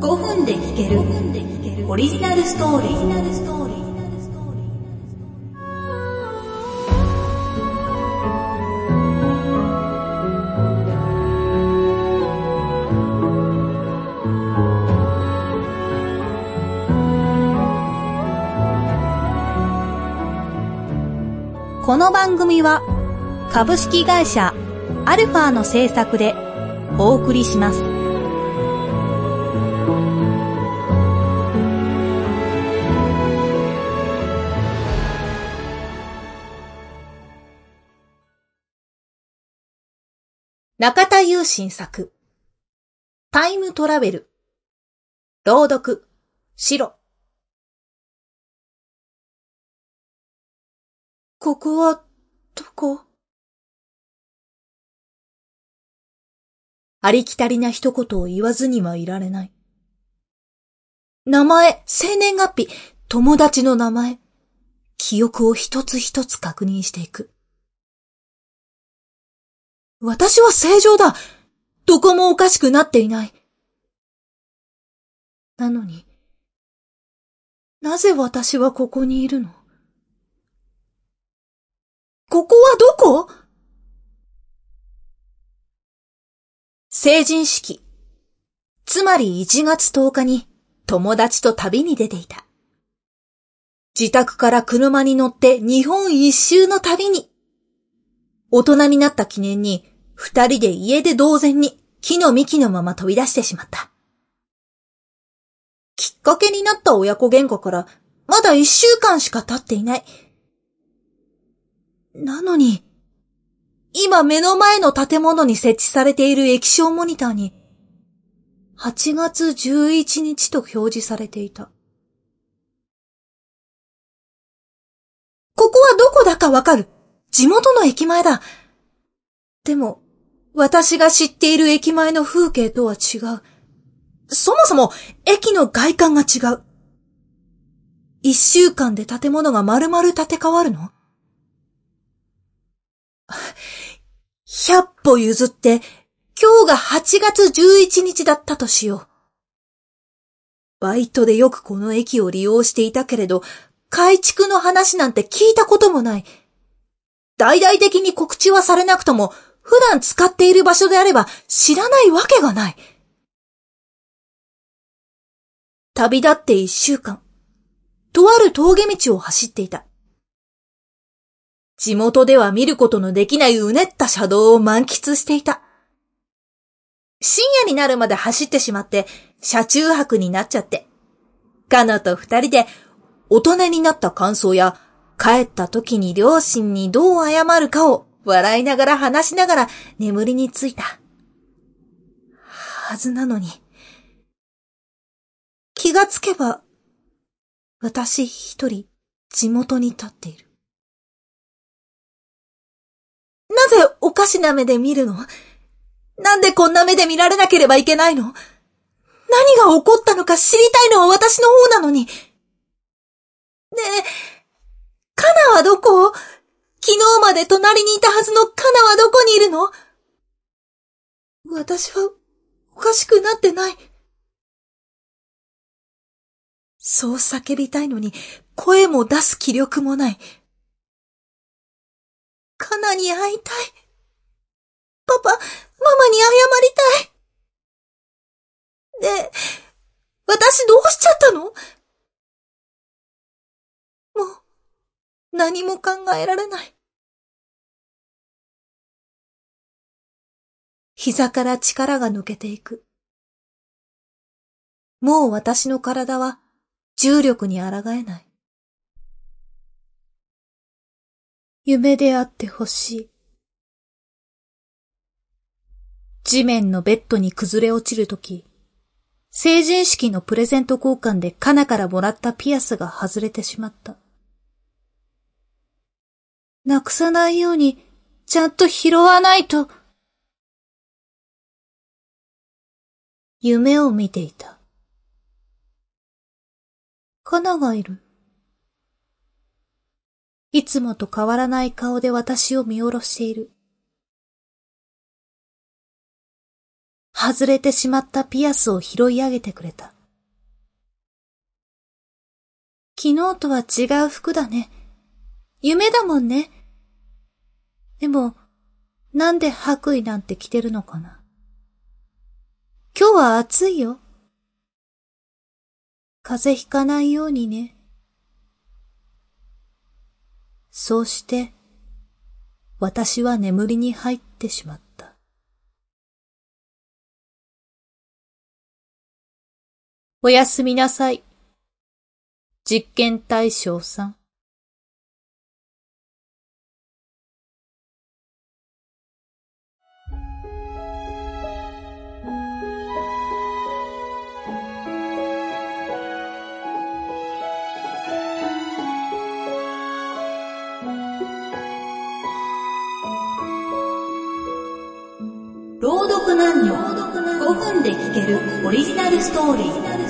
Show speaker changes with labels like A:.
A: ５分で聴ける。オリジナルストーリー。この番組は株式会社アルファの制作でお送りします。中田優心作。タイムトラベル。朗読。白。ここは、どこ？ありきたりな一言を言わずにはいられない。名前、生年月日、友達の名前、記憶を一つ一つ確認していく。私は正常だどこもおかしくなっていない。なのに、なぜ私はここにいるの？ここはどこ？成人式。つまり1月10日に友達と旅に出ていた。自宅から車に乗って日本一周の旅に。大人になった記念に二人で家で同然に木の幹のまま飛び出してしまった。きっかけになった親子喧嘩からまだ一週間しか経っていない。なのに、今目の前の建物に設置されている液晶モニターに、8月11日と表示されていた。ここはどこだかわかる。地元の駅前だ。でも、私が知っている駅前の風景とは違う。そもそも、駅の外観が違う。一週間で建物が丸々建て替わるの？百歩譲って、今日が8月11日だったとしよう。バイトでよくこの駅を利用していたけれど、改築の話なんて聞いたこともない。大々的に告知はされなくとも、普段使っている場所であれば知らないわけがない。旅立って一週間、とある峠道を走っていた。地元では見ることのできないうねった車道を満喫していた。深夜になるまで走ってしまって、車中泊になっちゃって。カナと二人で大人になった感想や、帰った時に両親にどう謝るかを笑いながら話しながら眠りについた。はずなのに。気がつけば、私一人地元に立っている。なぜおかしな目で見るの？なんでこんな目で見られなければいけないの？何が起こったのか知りたいのは私の方なのに。ねえ、カナはどこ？昨日まで隣にいたはずのカナはどこにいるの？私はおかしくなってない。そう叫びたいのに声も出す気力もない。カナに会いたい。パパ、ママに謝りたい。ねえ、私どうしちゃったの？もう、何も考えられない。膝から力が抜けていく。もう私の体は重力に抗えない。夢であってほしい。地面のベッドに崩れ落ちるとき、成人式のプレゼント交換でカナからもらったピアスが外れてしまった。なくさないように、ちゃんと拾わないと。夢を見ていた。カナがいる。いつもと変わらない顔で私を見下ろしている。外れてしまったピアスを拾い上げてくれた。昨日とは違う服だね。夢だもんね。でも、なんで白衣なんて着てるのかな。今日は暑いよ。風邪ひかないようにね。そうして、私は眠りに入ってしまった。おやすみなさい。実験対象さん。朗読男女5分で聞けるオリジナルストーリー。